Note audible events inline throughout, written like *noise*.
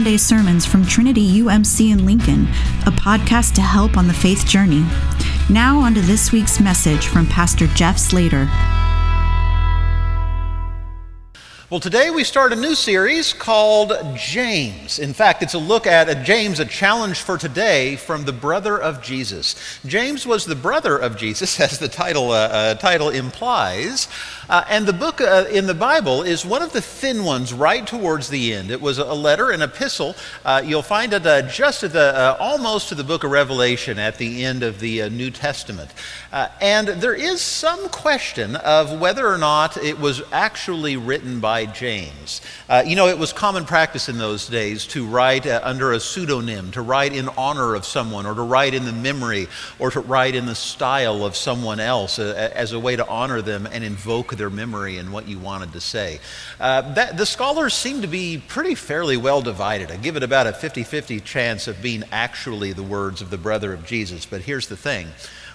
Sunday sermons from Trinity UMC in Lincoln, a podcast to help on the faith journey. Now, on to this week's message from Pastor Jeff Slater. Well, today we start a new series called James. In fact, it's a look at a James, a challenge for today from the brother of Jesus. James was the brother of Jesus, *laughs* as the title, uh, uh, title implies. Uh, and the book uh, in the Bible is one of the thin ones right towards the end. It was a letter, an epistle. Uh, you'll find it uh, just at the, almost to the book of Revelation at the end of the New Testament. and there is some question of whether or not it was actually written by by James. Uh, you know, it was common practice in those days to write uh, under a pseudonym, to write in honor of someone, or to write in the memory, or to write in the style of someone else uh, as a way to honor them and invoke their memory and what you wanted to say. Uh, that, the scholars seem to be pretty fairly well divided. I give it about a 50 50 chance of being actually the words of the brother of Jesus. But here's the thing.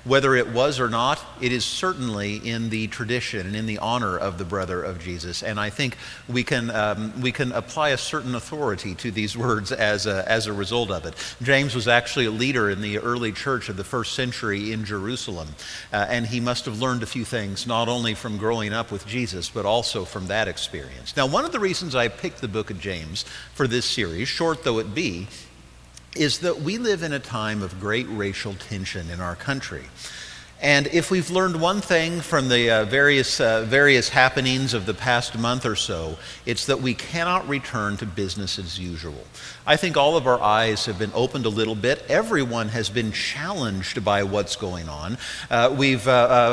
Whether it was or not, it is certainly in the tradition and in the honor of the brother of Jesus. And I think we can, um, we can apply a certain authority to these *laughs* words as a, as a result of it. James was actually a leader in the early church of the first century in Jerusalem. Uh, and he must have learned a few things, not only from growing up with Jesus, but also from that experience. Now, one of the reasons I picked the book of James for this series, short though it be, is that we live in a time of great racial tension in our country. And if we've learned one thing from the uh, various, uh, various happenings of the past month or so, it's that we cannot return to business as usual. I think all of our eyes have been opened a little bit. Everyone has been challenged by what's going on. Uh, we've uh,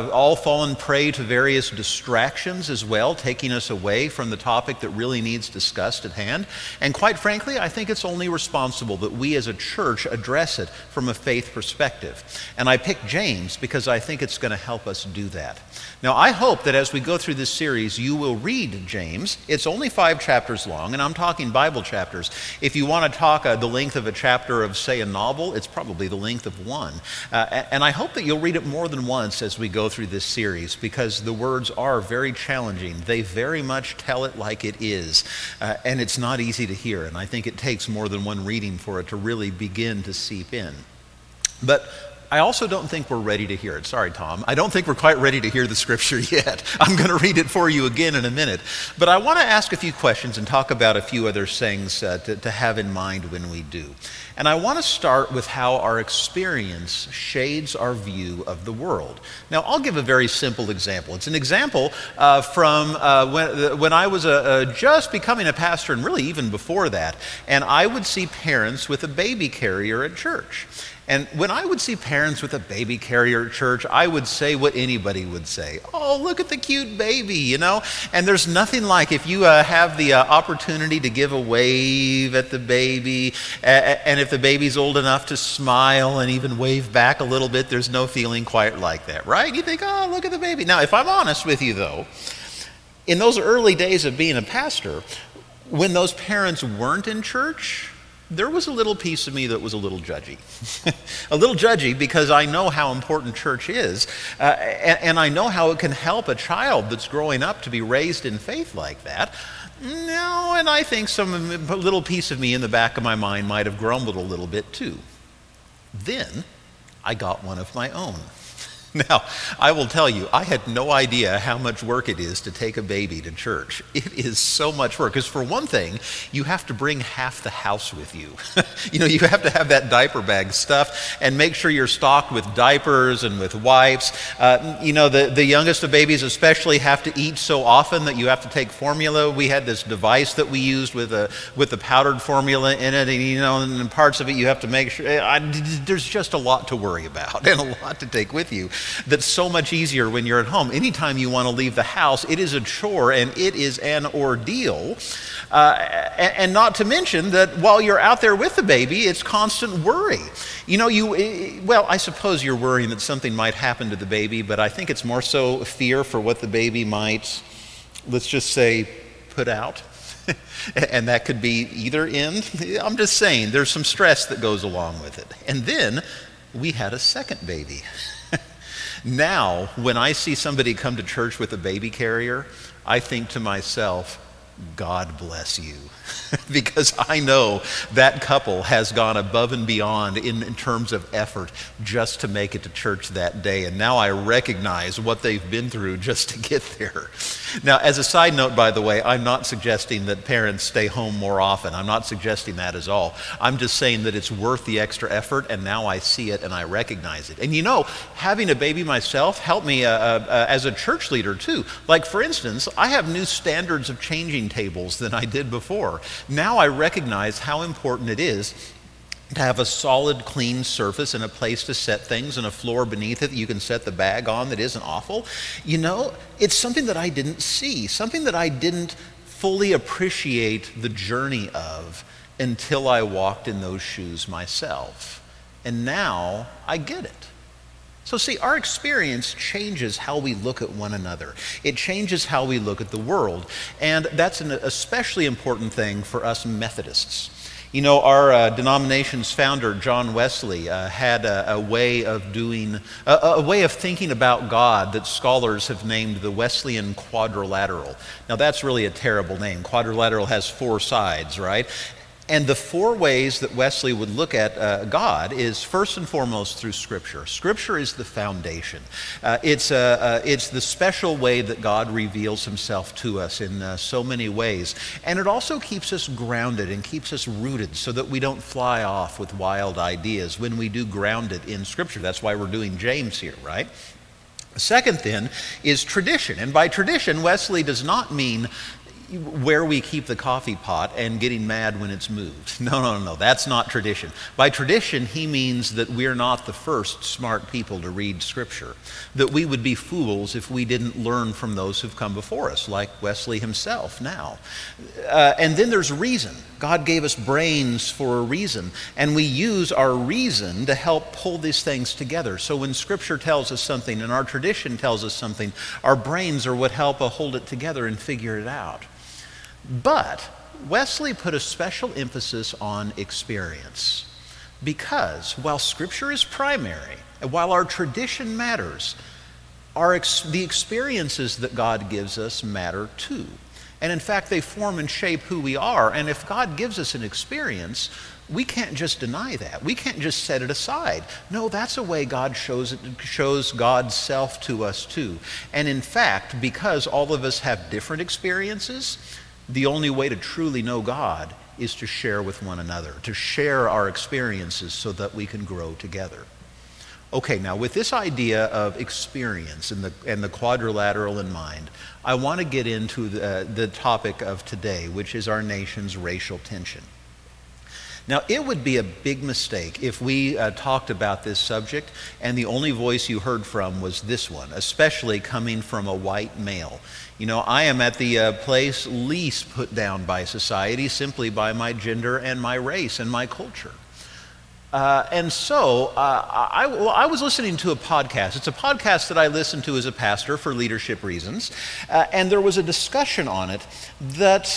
uh, all fallen prey to various distractions as well, taking us away from the topic that really needs discussed at hand. And quite frankly, I think it's only responsible that we as a church address it from a faith perspective. And I picked James because I think it's going to help us do that. Now, I hope that as we go through this series, you will read James. It's only five chapters long, and I'm talking Bible chapters. If you want to talk uh, the length of a chapter of, say, a novel, it's probably the length of one. Uh, and I hope that you'll read it more than once as we go through this series, because the words are very challenging. They very much tell it like it is, uh, and it's not easy to hear. And I think it takes more than one reading for it to really begin to seep in. But I also don't think we're ready to hear it. Sorry, Tom. I don't think we're quite ready to hear the scripture *laughs* yet. I'm going to read it for you again in a minute. But I want to ask a few questions and talk about a few other things uh, to, to have in mind when we do. And I want to start with how our experience shades our view of the world. Now, I'll give a very simple example. It's an example uh, from uh, when, when I was just becoming a pastor, and really even before that, and I would see parents with a baby carrier at church. And when I would see parents with a baby carrier at church, I would say what anybody would say Oh, look at the cute baby, you know? And there's nothing like if you uh, have the uh, opportunity to give a wave at the baby, and if the baby's old enough to smile and even wave back a little bit, there's no feeling quite like that, right? You think, Oh, look at the baby. Now, if I'm honest with you, though, in those early days of being a pastor, when those parents weren't in church, there was a little piece of me that was a little judgy. *laughs* a little judgy because I know how important church is, uh, and, and, I know how it can help a child that's growing up to be raised in faith like that. No, and I think some little piece of me in the back of my mind might have grumbled a little bit too. Then I got one of my own. *laughs* Now, I will tell you, I had no idea how much work it is to take a baby to church. It is so much work. Because, for one thing, you have to bring half the house with you. *laughs* you know, you have to have that diaper bag stuffed and make sure you're stocked with diapers and with wipes. Uh, you know, the, the youngest of babies, especially, have to eat so often that you have to take formula. We had this device that we used with, a, with the powdered formula in it, and, you know, and parts of it you have to make sure. I, there's just a lot to worry about *laughs* and a lot to take with you that's so much easier when you're at home. Anytime you want to leave the house, it is a chore and it is an ordeal. Uh, and, and, not to mention that while you're out there with the baby, it's constant worry. You know, you, eh, well, I suppose you're worrying that something might happen to the baby, but I think it's more so fear for what the baby might, let's just say, put out. *laughs* and that could be either in, *laughs* I'm just saying, there's some stress that goes along with it. And then we had a second baby. *laughs* Now, when I see somebody come to church with a baby carrier, I think to myself, God bless you. *laughs* because I know that couple has gone above and beyond in, in, terms of effort just to make it to church that day. And now I recognize what they've been through just to get there. Now, as a side note, by the way, I'm not suggesting that parents stay home more often. I'm not suggesting that at all. I'm just saying that it's worth the extra effort, and now I see it and I recognize it. And you know, having a baby myself helped me uh, uh, uh as a church leader too. Like, for instance, I have new standards of changing tables than I did before. Now I recognize how important it is to have a solid, clean surface and a place to set things and a floor beneath it that you can set the bag on that isn't awful. You know, it's something that I didn't see, something that I didn't fully appreciate the journey of until I walked in those shoes myself. And now I get it. So, see, our experience changes how we look at one another. It changes how we look at the world. And that's an especially important thing for us Methodists. You know, our uh, denomination's founder, John Wesley, uh, had a, a, way of doing, a, a, way of thinking about God that scholars have named the Wesleyan quadrilateral. Now, that's really a terrible name. Quadrilateral has four sides, right? And the four ways that Wesley would look at uh, God is first and foremost through Scripture. Scripture is the foundation. Uh, it's, uh, uh it's the special way that God reveals himself to us in uh, so many ways. And it also keeps us grounded and keeps us rooted so that we don't fly off with wild ideas when we do ground it in Scripture. That's why we're doing James here, right? Second, then, is tradition. And by tradition, Wesley does not mean where we keep the coffee pot and getting mad when it's moved. *laughs* No, no, no, that's not tradition. By tradition, he means that we're not the first smart people to read Scripture, that we would be fools if we didn't learn from those who've come before us, like Wesley himself now. Uh, and then there's reason. God gave us brains for a reason, and we use our reason to help pull these things together. So when Scripture tells us something and our tradition tells us something, our brains are what help us hold it together and figure it out. But Wesley put a special emphasis on experience because while Scripture is primary, and while our tradition matters, our ex- the experiences that God gives us matter too. And in fact, they form and shape who we are. And if God gives us an experience, we can't just deny that. We can't just set it aside. No, that's a way God shows, it, shows God's self to us too. And in fact, because all of us have different experiences, the only way to truly know God is to share with one another, to share our experiences so that we can grow together. Okay, now with this idea of experience and the, and the quadrilateral in mind, I want to get into the, the topic of today, which is our nation's racial tension. Now, it would be a big mistake if we uh, talked about this subject and the only voice you heard from was this one, especially coming from a white male. You know, I am at the uh, place least put down by society simply by my gender and my race and my culture. Uh, and so uh, I, well, I, was listening to a podcast. It's a podcast that I listen to as a pastor for leadership reasons. Uh, and there was a discussion on it that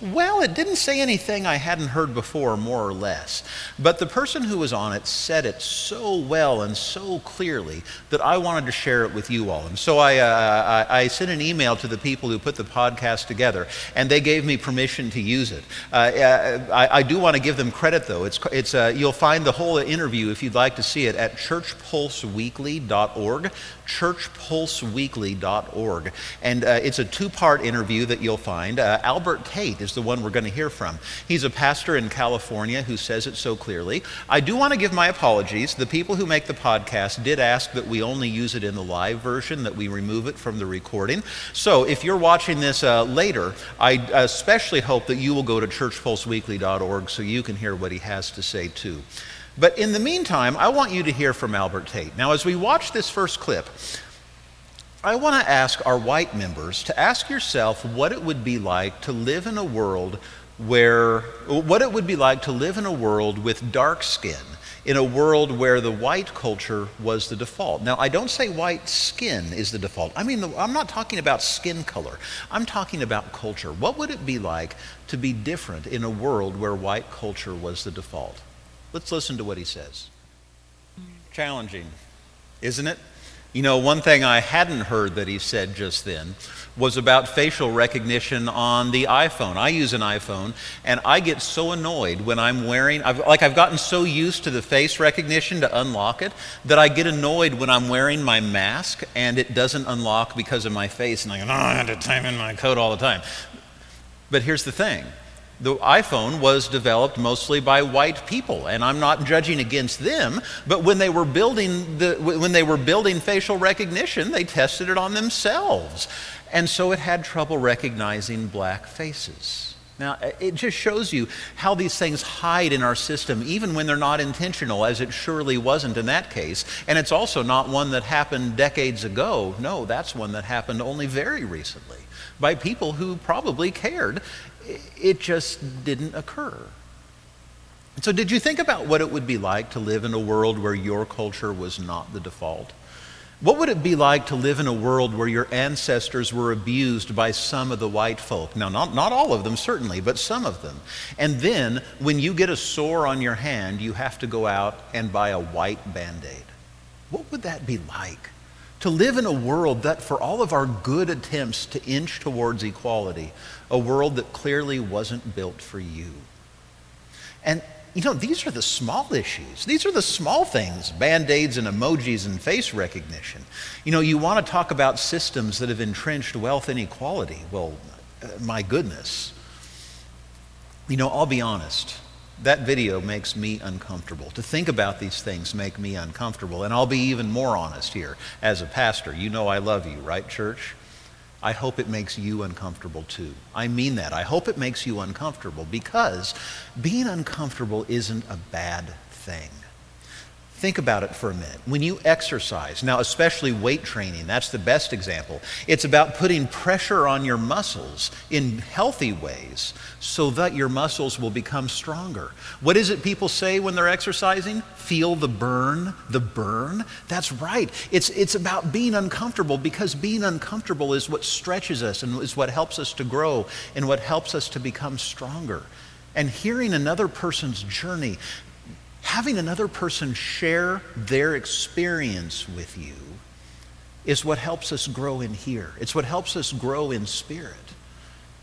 well, it didn't say anything I hadn't heard before, more or less. But the person who was on it said it so well and so clearly that I wanted to share it with you all. And so I, uh, I, I, sent an email to the people who put the podcast together, and they gave me permission to use it. Uh, uh I, I, do want to give them credit, though. It's, it's, uh, you'll find the whole interview, if you'd like to see it, at churchpulseweekly.org churchpulseweekly.org. And uh, it's a two part interview that you'll find. Uh, Albert Tate is the one we're going to hear from. He's a pastor in California who says it so clearly. I do want to give my apologies. The people who make the podcast did ask that we only use it in the live version, that we remove it from the recording. So if you're watching this uh, later, I especially hope that you will go to churchpulseweekly.org so you can hear what he has to say too. But in the meantime, I want you to hear from Albert Tate. Now, as we watch this first clip, I want to ask our white members to ask yourself what it would be like to live in a world where, what it would be like to live in a world with dark skin, in a world where the white culture was the default. Now, I don't say white skin is the default. I mean, I'm not talking about skin color. I'm talking about culture. What would it be like to be different in a world where white culture was the default? Let's listen to what he says. Challenging, isn't it? You know, one thing I hadn't heard that he said just then was about facial recognition on the iPhone. I use an iPhone, and I get so annoyed when I'm wearing, I've, like I've gotten so used to the face recognition to unlock it, that I get annoyed when I'm wearing my mask and it doesn't unlock because of my face, and I go, oh, I had to time in my coat all the time. But here's the thing the iPhone was developed mostly by white people, and I'm not judging against them, but when they were building the, when they were building facial recognition, they tested it on themselves. And so it had trouble recognizing black faces. Now, uh, it just shows you how these things hide in our system, even when they're not intentional, as it surely wasn't in that case. And it's also not one that happened decades ago. No, that's one that happened only very recently by people who probably cared. It just didn't occur. So, did you think about what it would be like to live in a world where your culture was not the default? What would it be like to live in a world where your ancestors were abused by some of the white folk? Now, not, not all of them, certainly, but some of them. And then, when you get a sore on your hand, you have to go out and buy a white band aid. What would that be like? To live in a world that, for all of our good attempts to inch towards equality, a world that clearly wasn't built for you. And you know, these are the small issues. These are the small things band aids and emojis and face recognition. You know, you want to talk about systems that have entrenched wealth inequality. Well, uh, my goodness. You know, I'll be honest. That video makes me uncomfortable. To think about these things make me uncomfortable. And I'll be even more honest here as a pastor. You know I love you, right, church? I hope it makes you uncomfortable too. I mean that. I hope it makes you uncomfortable because being uncomfortable isn't a bad thing. Think about it for a minute. When you exercise, now especially weight training, that's the best example. It's about putting pressure on your muscles in healthy ways so that your muscles will become stronger. What is it people say when they're exercising? Feel the burn, the burn? That's right. It's, it's about being uncomfortable because being uncomfortable is what stretches us and is what helps us to grow and what helps us to become stronger. And hearing another person's journey having another person share their experience with you is what helps us grow in here. It's what helps us grow in spirit.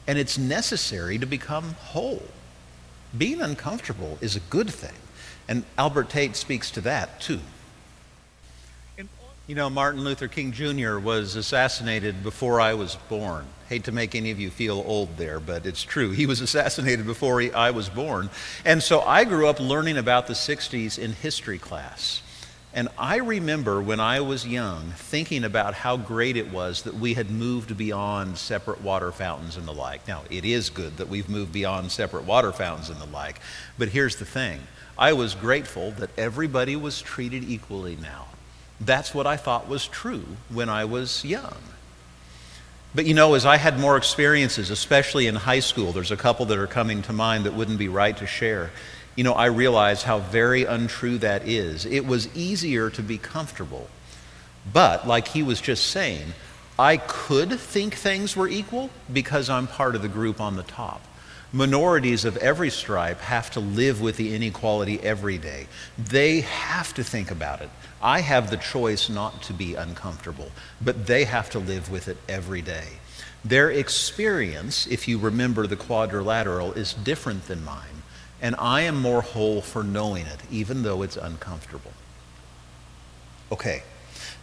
And it's necessary to become whole. Being uncomfortable is a good thing. And Albert Tate speaks to that too. You know, Martin Luther King Jr. was assassinated before I was born. Hate to make any of you feel old there, but it's true. He was *laughs* assassinated before he, I was born. And so I grew up learning about the 60s in history class. And I remember when I was young thinking about how great it was that we had moved beyond separate water fountains and the like. Now, it is good that we've moved beyond separate water fountains and the like, but here's the thing I was grateful that everybody was treated equally now. That's what I thought was true when I was young. But you know, as I had more experiences, especially in high school, there's a couple that are coming to mind that wouldn't be right to share. You know, I realized how very untrue that is. It was easier to be comfortable. But, like he was just saying, I could think things were equal because I'm part of the group on the top. Minorities of every stripe have to live with the inequality every day. They have to think about it. I have the choice not to be uncomfortable, but they have to live with it every day. Their experience, if you remember the quadrilateral, is different than mine, and I am more whole for knowing it, even though it's uncomfortable. Okay,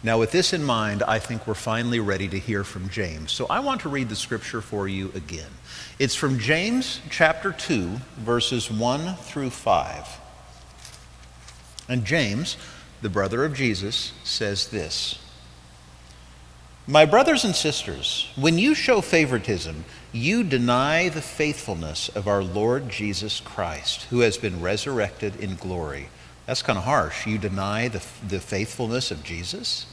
now with this in mind, I think we're finally ready to hear from James. So I want to read the scripture for you again. It's from James chapter 2, verses 1 through 5. And James, the brother of Jesus, says this My brothers and sisters, when you show favoritism, you deny the faithfulness of our Lord Jesus Christ, who has been resurrected in glory. That's kind of harsh. You deny the, the faithfulness of Jesus?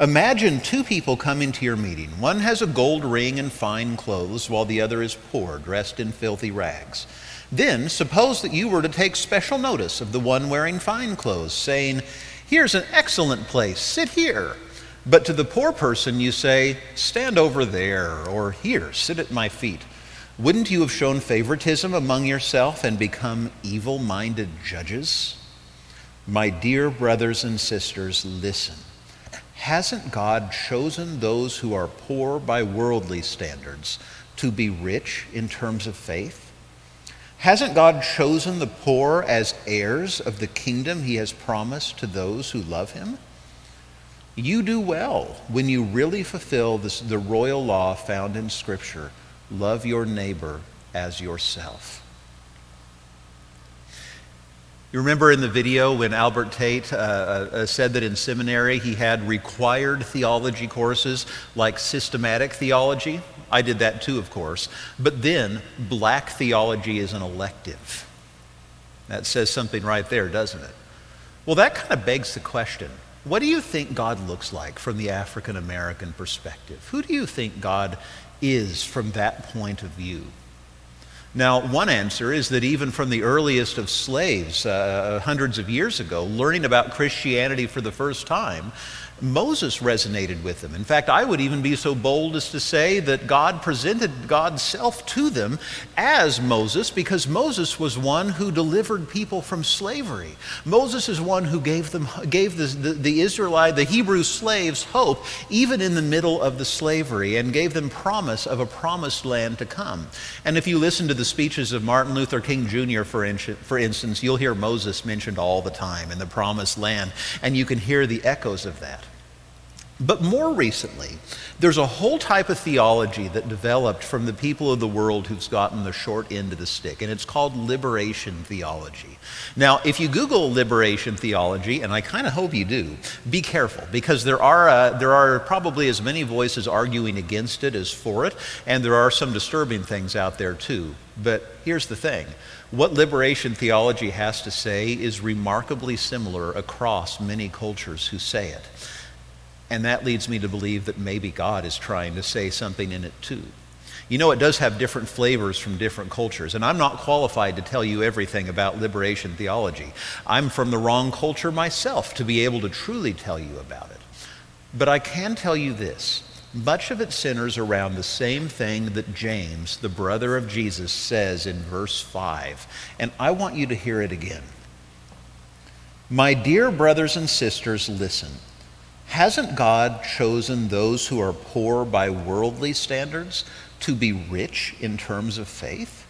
Imagine two people come into your meeting. One has a gold ring and fine clothes, while the other is poor, dressed in filthy rags. Then suppose that you were to take special notice of the one wearing fine clothes, saying, Here's an excellent place, sit here. But to the poor person, you say, Stand over there, or Here, sit at my feet. Wouldn't you have shown favoritism among yourself and become evil minded judges? My dear brothers and sisters, listen. Hasn't God chosen those who are poor by worldly standards to be rich in terms of faith? Hasn't God chosen the poor as heirs of the kingdom he has promised to those who love him? You do well when you really fulfill this, the royal law found in Scripture love your neighbor as yourself. You remember in the video when Albert Tate uh, uh, said that in seminary he had required theology courses like systematic theology? I did that too, of course. But then black theology is an elective. That says something right there, doesn't it? Well, that kind of begs the question what do you think God looks like from the African American perspective? Who do you think God is from that point of view? Now, one answer is that even from the earliest of slaves, uh, hundreds of years ago, learning about Christianity for the first time, Moses resonated with them. In fact, I would even be so bold as to say that God presented God's self to them as Moses because Moses was one who delivered people from slavery. Moses is one who gave them gave the, the, the Israelite, the Hebrew slaves hope even in the middle of the slavery and gave them promise of a promised land to come. And if you listen to the speeches of Martin Luther King Jr., for, in, for instance, you'll hear Moses mentioned all the time in the promised land, and you can hear the echoes of that. But more recently, there's a whole type of theology that developed from the people of the world who's gotten the short end of the stick, and it's called liberation theology. Now, if you Google liberation theology, and I kind of hope you do, be careful because there are, uh, there are probably as many voices arguing against it as for it, and there are some disturbing things out there too. But here's the thing what liberation theology has to say is remarkably similar across many cultures who say it. And that leads me to believe that maybe God is trying to say something in it too. You know, it does have different flavors from different cultures, and I'm not qualified to tell you everything about liberation theology. I'm from the wrong culture myself to be able to truly tell you about it. But I can tell you this much of it centers around the same thing that James, the brother of Jesus, says in verse 5. And I want you to hear it again. My dear brothers and sisters, listen. Hasn't God chosen those who are poor by worldly standards to be rich in terms of faith?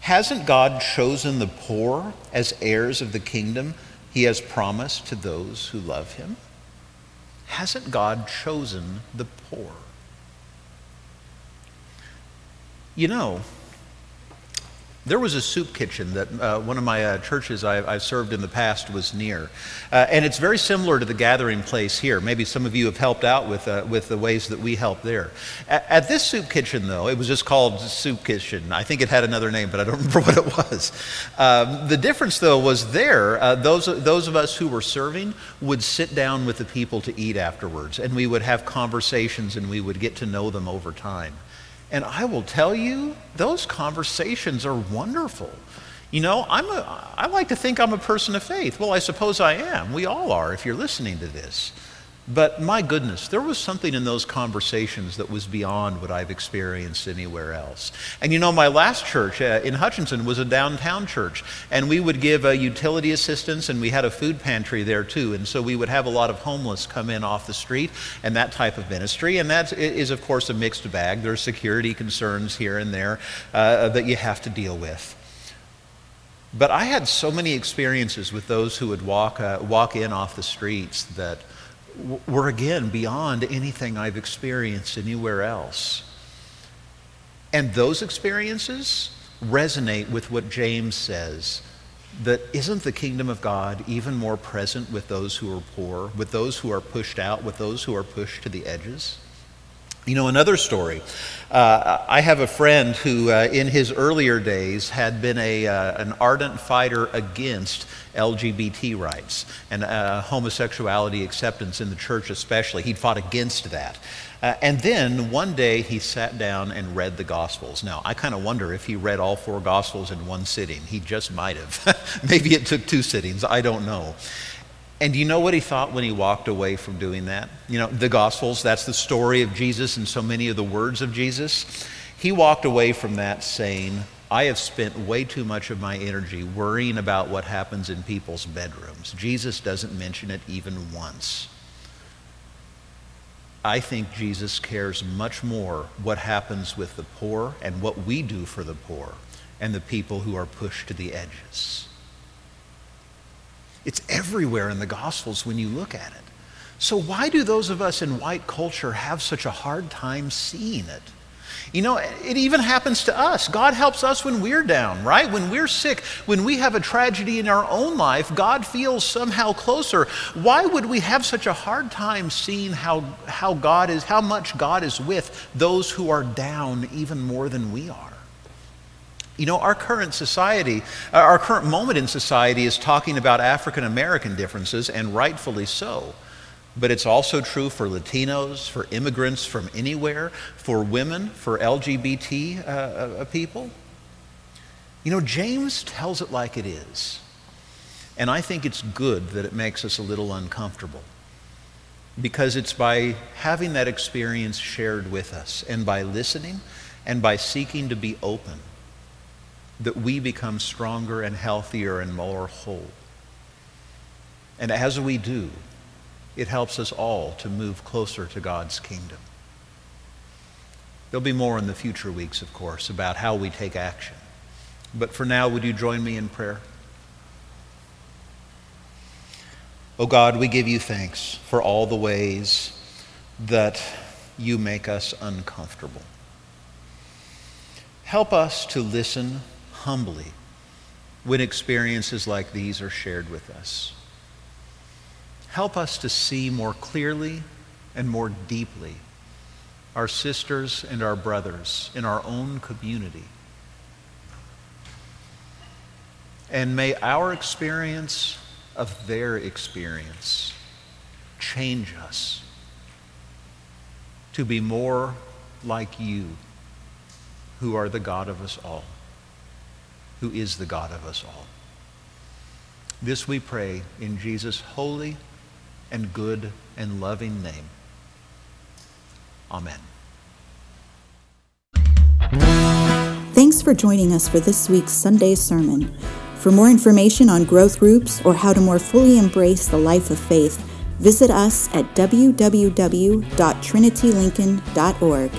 Hasn't God chosen the poor as heirs of the kingdom he has promised to those who love him? Hasn't God chosen the poor? You know, there was a soup kitchen that uh, one of my uh, churches I, have served in the past was near. Uh, and it's very similar to the gathering place here. Maybe some of you have helped out with, uh, with the ways that we help there. At, at, this soup kitchen, though, it was just called Soup Kitchen. I think it had another name, but I don't *laughs* remember what it was. Um, the difference, though, was there, uh, those, those of us who were serving would sit down with the people to eat afterwards, and we would have conversations and we would get to know them over time. And I will tell you, those conversations are wonderful. You know, I'm a, I like to think I'm a person of faith. Well, I suppose I am. We all are if you're listening to this. But my goodness, there was something in those conversations that was beyond what I've experienced anywhere else. And you know, my last church uh, in Hutchinson was a downtown church, and we would give uh, utility assistance, and we had a food pantry there too. And so we would have a lot of homeless come in off the street and that type of ministry. And that is, of course, a mixed bag. There's security concerns here and there uh, that you have to deal with. But I had so many experiences with those who would walk, uh, walk in off the streets that were again beyond anything I've experienced anywhere else. And those experiences resonate with what James says that isn't the kingdom of God even more present with those who are poor, with those who are pushed out, with those who are pushed to the edges? You know, another story. Uh, I have a friend who, uh, in his earlier days, had been a, uh, an ardent fighter against LGBT rights and uh, homosexuality acceptance in the church, especially. He'd fought against that. Uh, and then one day he sat down and read the Gospels. Now, I kind of wonder if he read all four Gospels in one sitting. He just might have. *laughs* Maybe it took two sittings. I don't know. And do you know what he thought when he walked away from doing that? You know, the Gospels, that's the story of Jesus and so many of the words of Jesus. He walked away from that saying, I have spent way too much of my energy worrying about what happens in people's bedrooms. Jesus doesn't mention it even once. I think Jesus cares much more what happens with the poor and what we do for the poor and the people who are pushed to the edges. It's everywhere in the Gospels when you look at it. So, why do those of us in white culture have such a hard time seeing it? You know, it even happens to us. God helps us when we're down, right? When we're sick, when we have a tragedy in our own life, God feels somehow closer. Why would we have such a hard time seeing how, how God is, how much God is with those who are down even more than we are? You know, our current society, our current moment in society is talking about African American differences, and rightfully so but it's also true for Latinos, for immigrants from anywhere, for women, for LGBT uh, uh, people. You know, James tells it like it is. And I think it's good that it makes us a little uncomfortable because it's by having that experience shared with us and by listening and by seeking to be open that we become stronger and healthier and more whole. And as we do, it helps us all to move closer to God's kingdom. There'll be more in the future weeks, of course, about how we take action. But for now, would you join me in prayer? Oh God, we give you thanks for all the ways that you make us uncomfortable. Help us to listen humbly when experiences like these are shared with us. Help us to see more clearly and more deeply our sisters and our brothers in our own community. And may our experience of their experience change us to be more like you, who are the God of us all, who is the God of us all. This we pray in Jesus' holy and good and loving name. Amen. Thanks for joining us for this week's Sunday sermon. For more information on growth groups or how to more fully embrace the life of faith, visit us at www.trinitylincoln.org.